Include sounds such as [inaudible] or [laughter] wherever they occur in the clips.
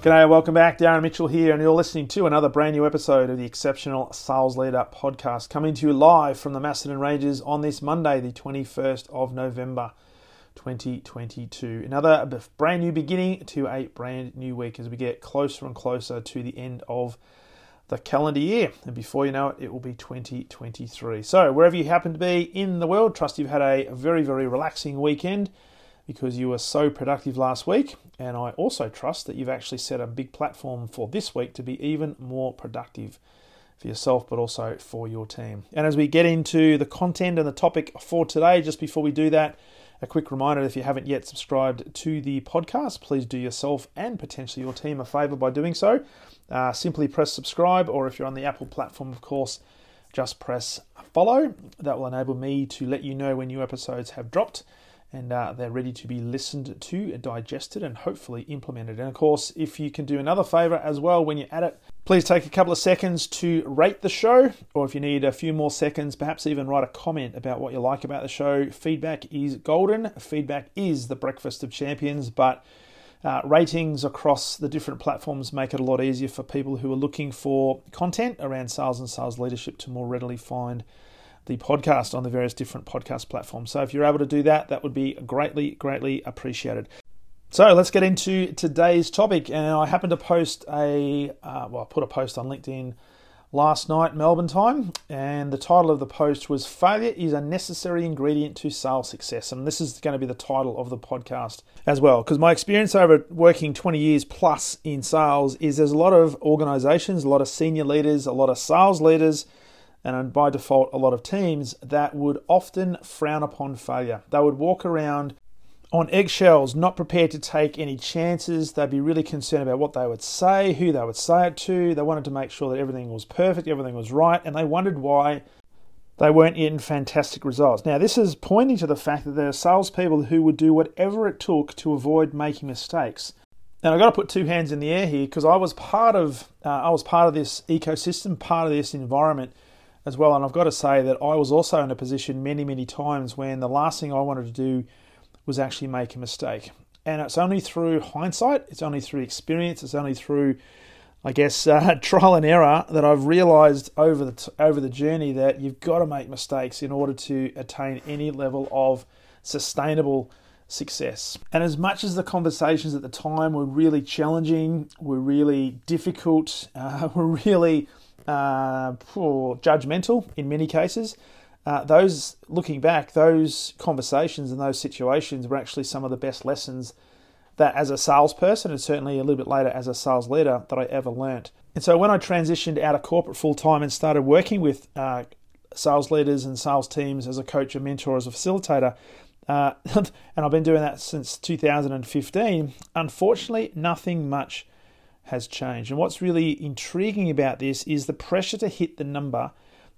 G'day, welcome back. Darren Mitchell here, and you're listening to another brand new episode of the Exceptional Sales Leader podcast, coming to you live from the Macedon Ranges on this Monday, the 21st of November, 2022. Another brand new beginning to a brand new week as we get closer and closer to the end of the calendar year. And before you know it, it will be 2023. So, wherever you happen to be in the world, trust you've had a very, very relaxing weekend because you were so productive last week. And I also trust that you've actually set a big platform for this week to be even more productive for yourself, but also for your team. And as we get into the content and the topic for today, just before we do that, a quick reminder if you haven't yet subscribed to the podcast, please do yourself and potentially your team a favor by doing so. Uh, simply press subscribe, or if you're on the Apple platform, of course, just press follow. That will enable me to let you know when new episodes have dropped and uh, they're ready to be listened to, digested, and hopefully implemented. And of course, if you can do another favor as well when you're at it, please take a couple of seconds to rate the show, or if you need a few more seconds, perhaps even write a comment about what you like about the show. Feedback is golden, feedback is the breakfast of champions, but uh, ratings across the different platforms make it a lot easier for people who are looking for content around sales and sales leadership to more readily find the podcast on the various different podcast platforms. So if you're able to do that, that would be greatly, greatly appreciated. So let's get into today's topic. And I happened to post a, uh, well, I put a post on LinkedIn last night, Melbourne time, and the title of the post was Failure is a Necessary Ingredient to Sales Success. And this is going to be the title of the podcast as well, because my experience over working 20 years plus in sales is there's a lot of organizations, a lot of senior leaders, a lot of sales leaders and by default, a lot of teams that would often frown upon failure. They would walk around on eggshells, not prepared to take any chances. They'd be really concerned about what they would say, who they would say it to. They wanted to make sure that everything was perfect, everything was right, and they wondered why they weren't getting fantastic results. Now, this is pointing to the fact that there are salespeople who would do whatever it took to avoid making mistakes. And I've got to put two hands in the air here because I was part of uh, I was part of this ecosystem, part of this environment as well. And I've got to say that I was also in a position many, many times when the last thing I wanted to do was actually make a mistake. And it's only through hindsight, it's only through experience, it's only through, I guess, [laughs] uh, trial and error that I've realized over the, t- over the journey that you've got to make mistakes in order to attain any level of sustainable success. And as much as the conversations at the time were really challenging, were really difficult, [laughs] uh, were really uh, judgmental in many cases. Uh, those looking back, those conversations and those situations were actually some of the best lessons that, as a salesperson, and certainly a little bit later as a sales leader, that I ever learnt. And so, when I transitioned out of corporate full time and started working with uh, sales leaders and sales teams as a coach, a mentor, as a facilitator, uh, [laughs] and I've been doing that since 2015. Unfortunately, nothing much has changed. And what's really intriguing about this is the pressure to hit the number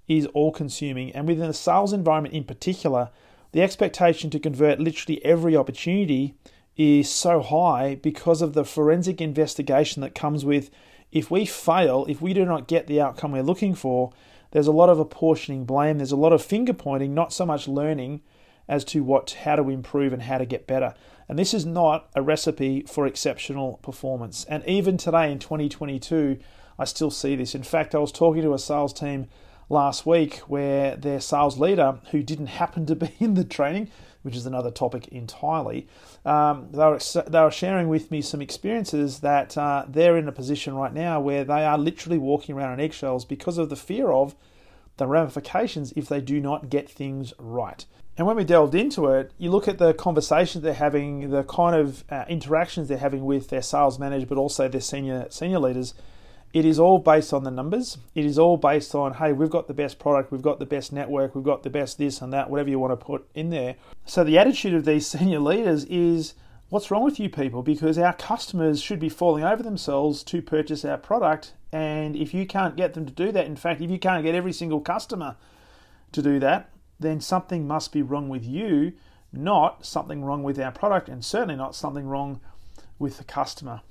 is all consuming. And within the sales environment in particular, the expectation to convert literally every opportunity is so high because of the forensic investigation that comes with if we fail, if we do not get the outcome we're looking for, there's a lot of apportioning blame, there's a lot of finger pointing, not so much learning as to what how to improve and how to get better. And this is not a recipe for exceptional performance. And even today in 2022, I still see this. In fact, I was talking to a sales team last week where their sales leader, who didn't happen to be [laughs] in the training, which is another topic entirely, um, they, were, they were sharing with me some experiences that uh, they're in a position right now where they are literally walking around on eggshells because of the fear of the ramifications if they do not get things right. And when we delved into it, you look at the conversations they're having, the kind of uh, interactions they're having with their sales manager, but also their senior senior leaders. It is all based on the numbers. It is all based on, hey, we've got the best product, we've got the best network, we've got the best this and that, whatever you want to put in there. So the attitude of these [laughs] senior leaders is, what's wrong with you people? Because our customers should be falling over themselves to purchase our product. And if you can't get them to do that, in fact, if you can't get every single customer to do that, then something must be wrong with you, not something wrong with our product, and certainly not something wrong with the customer.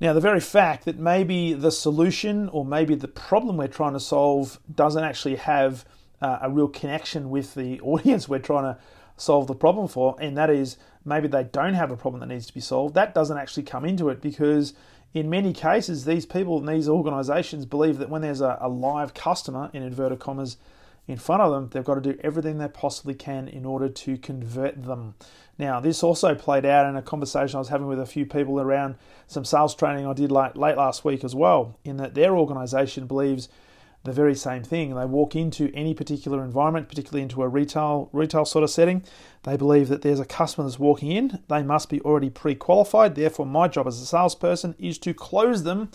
Now, the very fact that maybe the solution or maybe the problem we're trying to solve doesn't actually have uh, a real connection with the [laughs] audience we're trying to solve the problem for, and that is maybe they don't have a problem that needs to be solved, that doesn't actually come into it because in many cases, these people and these organizations believe that when there's a, a live customer, in inverted commas, in front of them, they've got to do everything they possibly can in order to convert them. Now, this also played out in a conversation I was having with a few people around some sales training I did late, late last week as well, in that their organization believes the very same thing. They walk into any particular environment, particularly into a retail retail sort of setting. They believe that there's a customer that's walking in. They must be already pre-qualified. Therefore, my job as a salesperson is to close them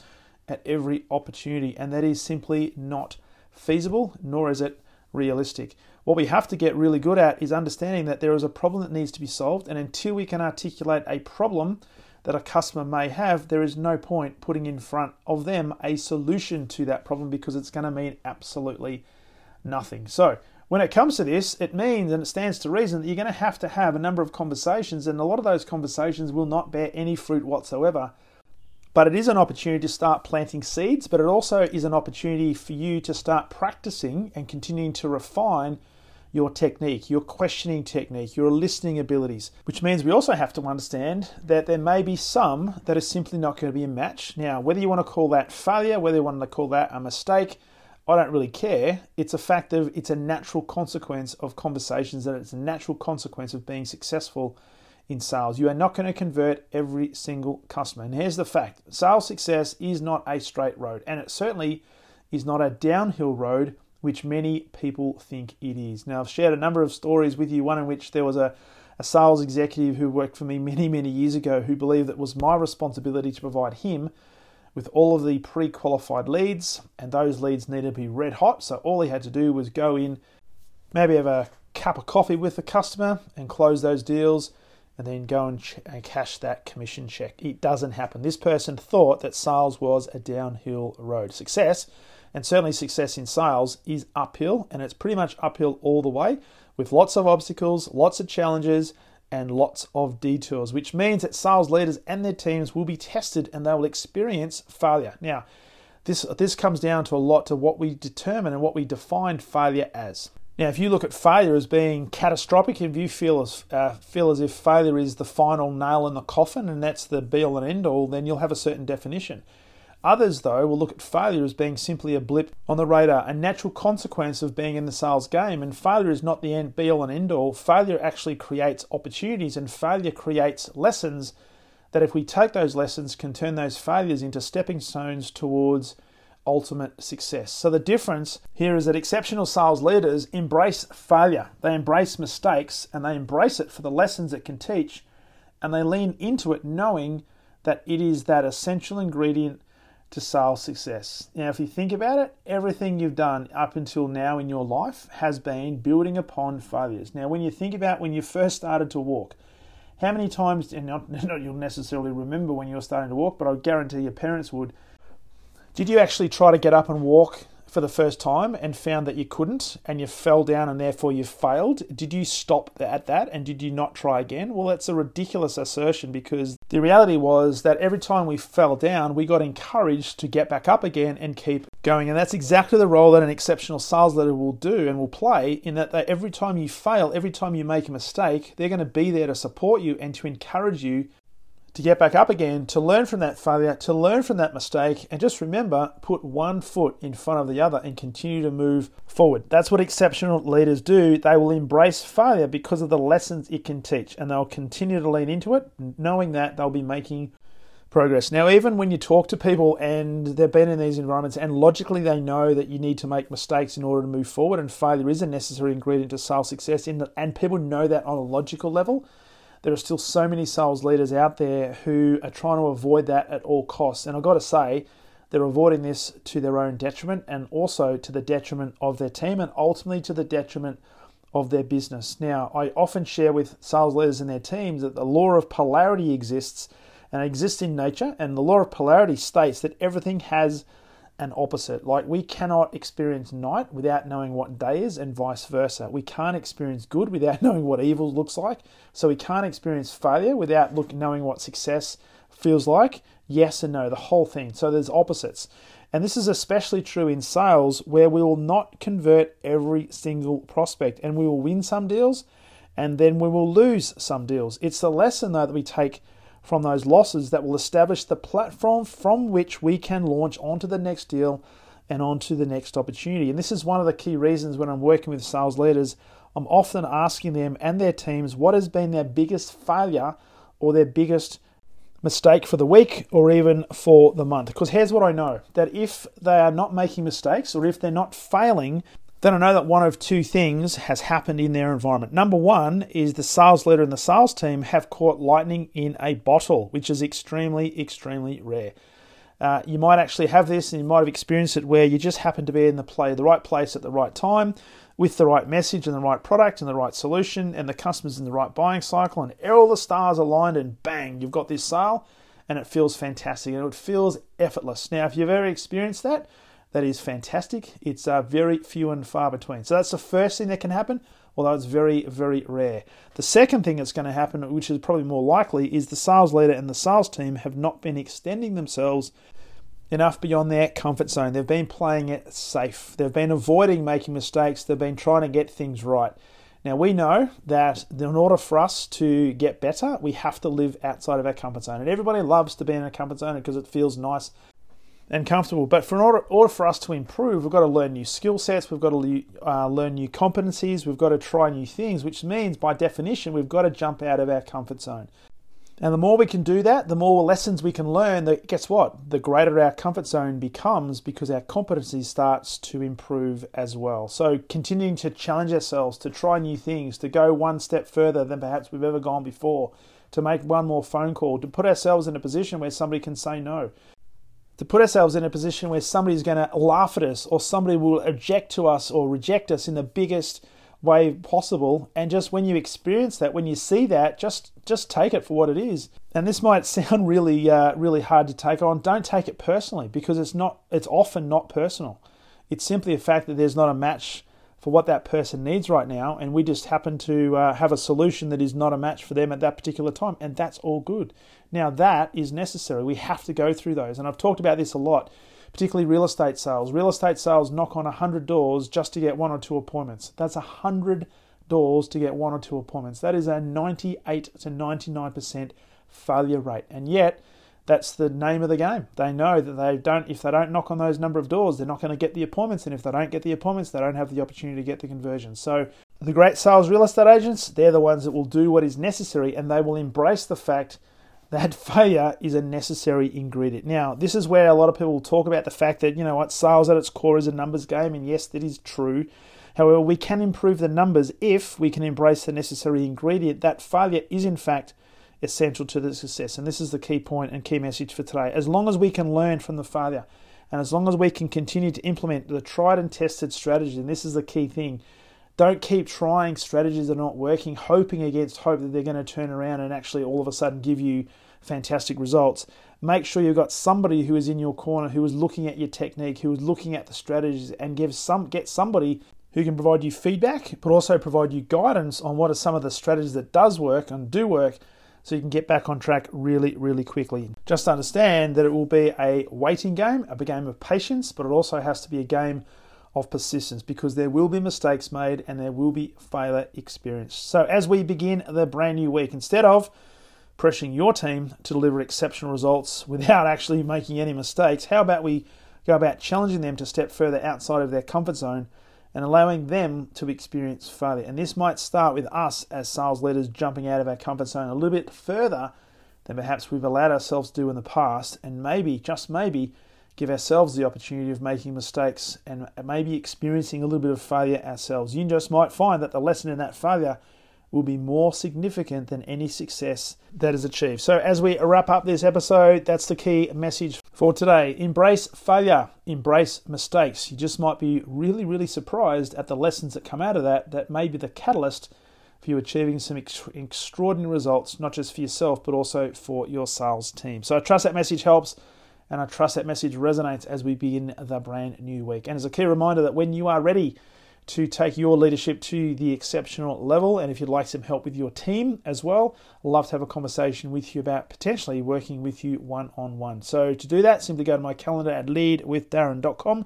at every opportunity, and that is simply not feasible, nor is it realistic. What we have to get really good at is understanding that there is a problem that needs to be solved, and until we can articulate a problem that a customer may have, there is no point putting in front of them a solution to that problem because it's going to mean absolutely nothing. So, when it comes to this, it means and it stands to reason that you're going to have to have a number of conversations, and a lot of those conversations will not bear any fruit whatsoever. But it is an opportunity to start planting seeds, but it also is an opportunity for you to start practicing and continuing to refine your technique, your questioning technique, your listening abilities, which means we also have to understand that there may be some that are simply not going to be a match. Now, whether you want to call that failure, whether you want to call that a mistake, I don't really care. It's a fact of it's a natural consequence of conversations and it's a natural consequence of being successful in sales. You are not going to convert every single customer. And here's the fact sales success is not a straight road, and it certainly is not a downhill road which many people think it is. Now, I've shared a number of stories with you, one in which there was a, a sales executive who worked for me many, many years ago who believed it was my responsibility to provide him with all of the pre qualified leads, and those leads needed to be red hot. So all he had to do was go in, maybe have a cup of coffee with the customer and close those deals, and then go and, ch- and cash that commission check. It doesn't happen. This person thought that sales was a downhill road. Success and certainly success in sales is uphill, and it's pretty much uphill all the way with lots of obstacles, lots of challenges, and lots of detours, which means that sales leaders and their teams will be tested and they will experience failure. Now, this, this comes down to a lot to what we determine and what we define failure as. Now, if you look at failure as being catastrophic, if you feel as uh, feel as if failure is the final nail in the coffin and that's the be all and end all, then you'll have a certain definition. Others, though, will look at failure as being simply a blip on the radar, a natural consequence of being in the sales game. And failure is not the end be all and end all. Failure actually creates opportunities, and failure creates lessons that, if we take those lessons, can turn those failures into stepping stones towards ultimate success. So, the difference here is that exceptional sales leaders embrace failure, they embrace mistakes, and they embrace it for the lessons it can teach, and they lean into it knowing that it is that essential ingredient to sales success. Now, if you think about it, everything you've done up until now in your life has been building upon failures. Now, when you think about when you first started to walk, how many times, and not, [laughs] not you'll necessarily remember when you were starting to walk, but I guarantee your parents would, did you actually try to get up and walk for the first time and found that you couldn't and you fell down and therefore you failed, did you stop at that and did you not try again? Well, that's a ridiculous assertion because the reality was that every time we fell down, we got encouraged to get back up again and keep going. And that's exactly the role that an exceptional sales leader will do and will play in that every time you fail, every time you make a mistake, they're going to be there to support you and to encourage you to get back up again, to learn from that failure, to learn from that mistake, and just remember put one foot in front of the other and continue to move forward. That's what exceptional leaders do. They will embrace failure because of the lessons it can teach, and they'll continue to lean into it, knowing that they'll be making progress. Now, even when you talk to people and they've been in these environments and logically they know that you need to make mistakes in order to move forward, and failure is a necessary ingredient to sales success, in the, and people know that on a logical level there are still so many sales leaders out there who are trying to avoid that at all costs. And I've got to say, they're avoiding this to their own detriment and also to the detriment of their team and ultimately to the detriment of their business. Now, I often share with sales leaders and their teams that the law of polarity exists and exists in nature, and the law of polarity states that everything has an opposite. Like we cannot experience night without knowing what day is, and vice versa. We can't experience good without [laughs] knowing what evil looks like. So we can't experience failure without look, knowing what success feels like. Yes and no, the whole thing. So there's opposites. And this is especially true in sales where we will not convert every single prospect and we will win some deals and then we will lose some deals. It's the lesson though that we take from those losses that will establish the platform from which we can launch onto the next deal and onto the next opportunity. And this is one of the key reasons when I'm working with sales leaders, I'm often asking them and their teams what has been their biggest failure or their biggest mistake for the week or even for the month. Because here's what I know that if they are not making mistakes or if they're not failing, then I know that one of two things has happened in their environment. Number one is the sales leader and the sales team have caught lightning in a bottle, which is extremely, extremely rare. Uh, you might actually have this and you might have experienced it where you just happen to be in the play the right place at the right time with the right message and the right product and the right solution and the customers in the right buying cycle and all the stars aligned and bang you've got this sale and it feels fantastic and it feels effortless now if you've ever experienced that that is fantastic. It's uh, very few and far between. So that's the first thing that can happen, although it's very, very rare. The second thing that's going to happen, which is probably more likely, is the sales leader and the sales team have not been extending themselves enough beyond their comfort zone. They've been playing it safe. They've been avoiding making mistakes. They've been trying to get things right. Now, we know that in order for us to get better, we have to live outside of our comfort zone. And everybody loves to be in a comfort zone because it feels nice and comfortable. But for in order, order for us to improve, we've got to learn new skill sets, we've got to uh, learn new competencies, we've got to try new things, which means by definition, we've got to jump out of our comfort zone. And the more we can do that, the more lessons we can learn. That guess what? The greater our comfort zone becomes because our competency starts to improve as well. So continuing to challenge ourselves, to try new things, to go one step further than perhaps we've ever gone before, to make one more phone call, to put ourselves in a position where somebody can say no, to put ourselves in a position where somebody's going to laugh at us or somebody will object to us or reject us in the biggest way possible. And just when you experience that when you see that just just take it for what it is. And this might [laughs] sound really uh, really hard to take on. Don't take it personally because it's not it's often not personal. It's simply a fact that there's not a match for what that person needs right now, and we just happen to uh, have a solution that is not a match for them at that particular time, and that's all good. Now, that is necessary. We have to go through those, and I've talked about this a lot, particularly real estate sales. Real estate sales knock on 100 doors just to get one or two appointments. That's 100 doors to get one or two appointments. That is a 98 to 99% failure rate, and yet, that's the name of the game. They know that they don't if they don't knock on those number of doors, they're not going to get the appointments, and if they don't get the appointments, they don't have the opportunity to get the conversion. So the great sales real estate agents, they're the ones that will do what is necessary and they will embrace the fact that [laughs] failure is a necessary ingredient. Now, this is where a lot of people talk about the fact that, you know what, sales at its core is a numbers game, and yes, that is true. However, we can improve the numbers if we can embrace the necessary ingredient that failure is, in fact, essential to the success. And this is the key point and key message for today. As long as we can learn from the failure, and as long as we can continue to implement the tried and tested strategy, and this is the key thing, don't keep trying strategies that are not working, hoping against hope that they're going to turn around and actually all of a sudden give you fantastic results. Make sure you've got somebody who is in your corner, who is looking at your technique, who is looking at the strategies, and give some get somebody who can provide you feedback, but also provide you guidance on what are some of the strategies that does work and do work so you can get back on track really, really quickly. Just understand that it will be a waiting game, a game of patience, but it also has to be a game of persistence because there will be mistakes made and there will be failure experienced. So, as we begin the brand new week, instead of pressuring your team to deliver exceptional results [laughs] without actually making any mistakes, how about we go about challenging them to step further outside of their comfort zone and allowing them to experience failure. And this might start with us as sales leaders jumping out of our comfort zone a little bit further than perhaps we've allowed ourselves to do in the past, and maybe, just maybe, give ourselves the opportunity of making mistakes and maybe experiencing a little bit of failure ourselves. You just might find that the lesson in that failure will be more significant than any success that is achieved. So, as we wrap up this episode, that's the key message for today. Embrace failure, embrace mistakes. You just might be really, really surprised at the lessons that come out of that, that may be the catalyst for you achieving some ex- extraordinary results, not just for yourself, but also for your sales team. So, I trust that message helps. And I trust that message resonates as we begin the brand new week. And as a key reminder that when you are ready to take your leadership to the exceptional level, and if you'd like some help with your team as well, I'd love to have a conversation with you about potentially working with you one on one. So to do that, simply go to my calendar at leadwithdarren.com.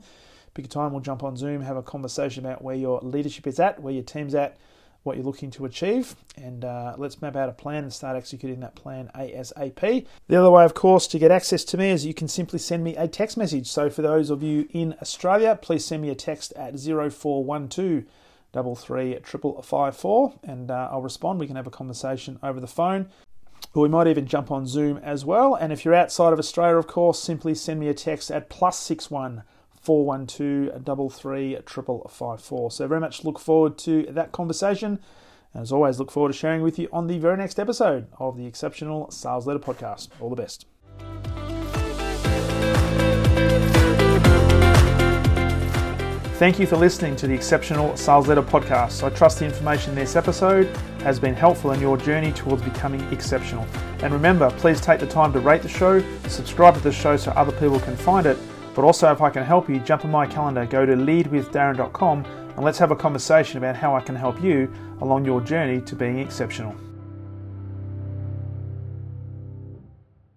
Pick a time, we'll jump on Zoom, have a conversation about where your leadership is at, where your team's at what you're looking to achieve, and uh, let's map out a plan and start executing that plan ASAP. The other way, of course, to get access to me is you can simply send me a text message. So for those of you in Australia, please send me a text at 0412 double three triple five four, and uh, I'll respond. We can have a conversation over the phone. Or we might even jump on Zoom as well. And if you're outside of Australia, of course, simply send me a text at plus six one 412 So very much look forward to that conversation. And as always, look forward to sharing with you on the very next episode of the Exceptional Sales Leader Podcast. All the best. Thank you for listening to the Exceptional Sales Leader Podcast. I trust the information in this episode has been helpful in your journey towards becoming exceptional. And remember, please take the time to rate the show, subscribe to the show so other people can find it but also, if I can help you, jump on my calendar, go to leadwithdarren.com, and let's have a conversation about how I can help you along your journey to being exceptional.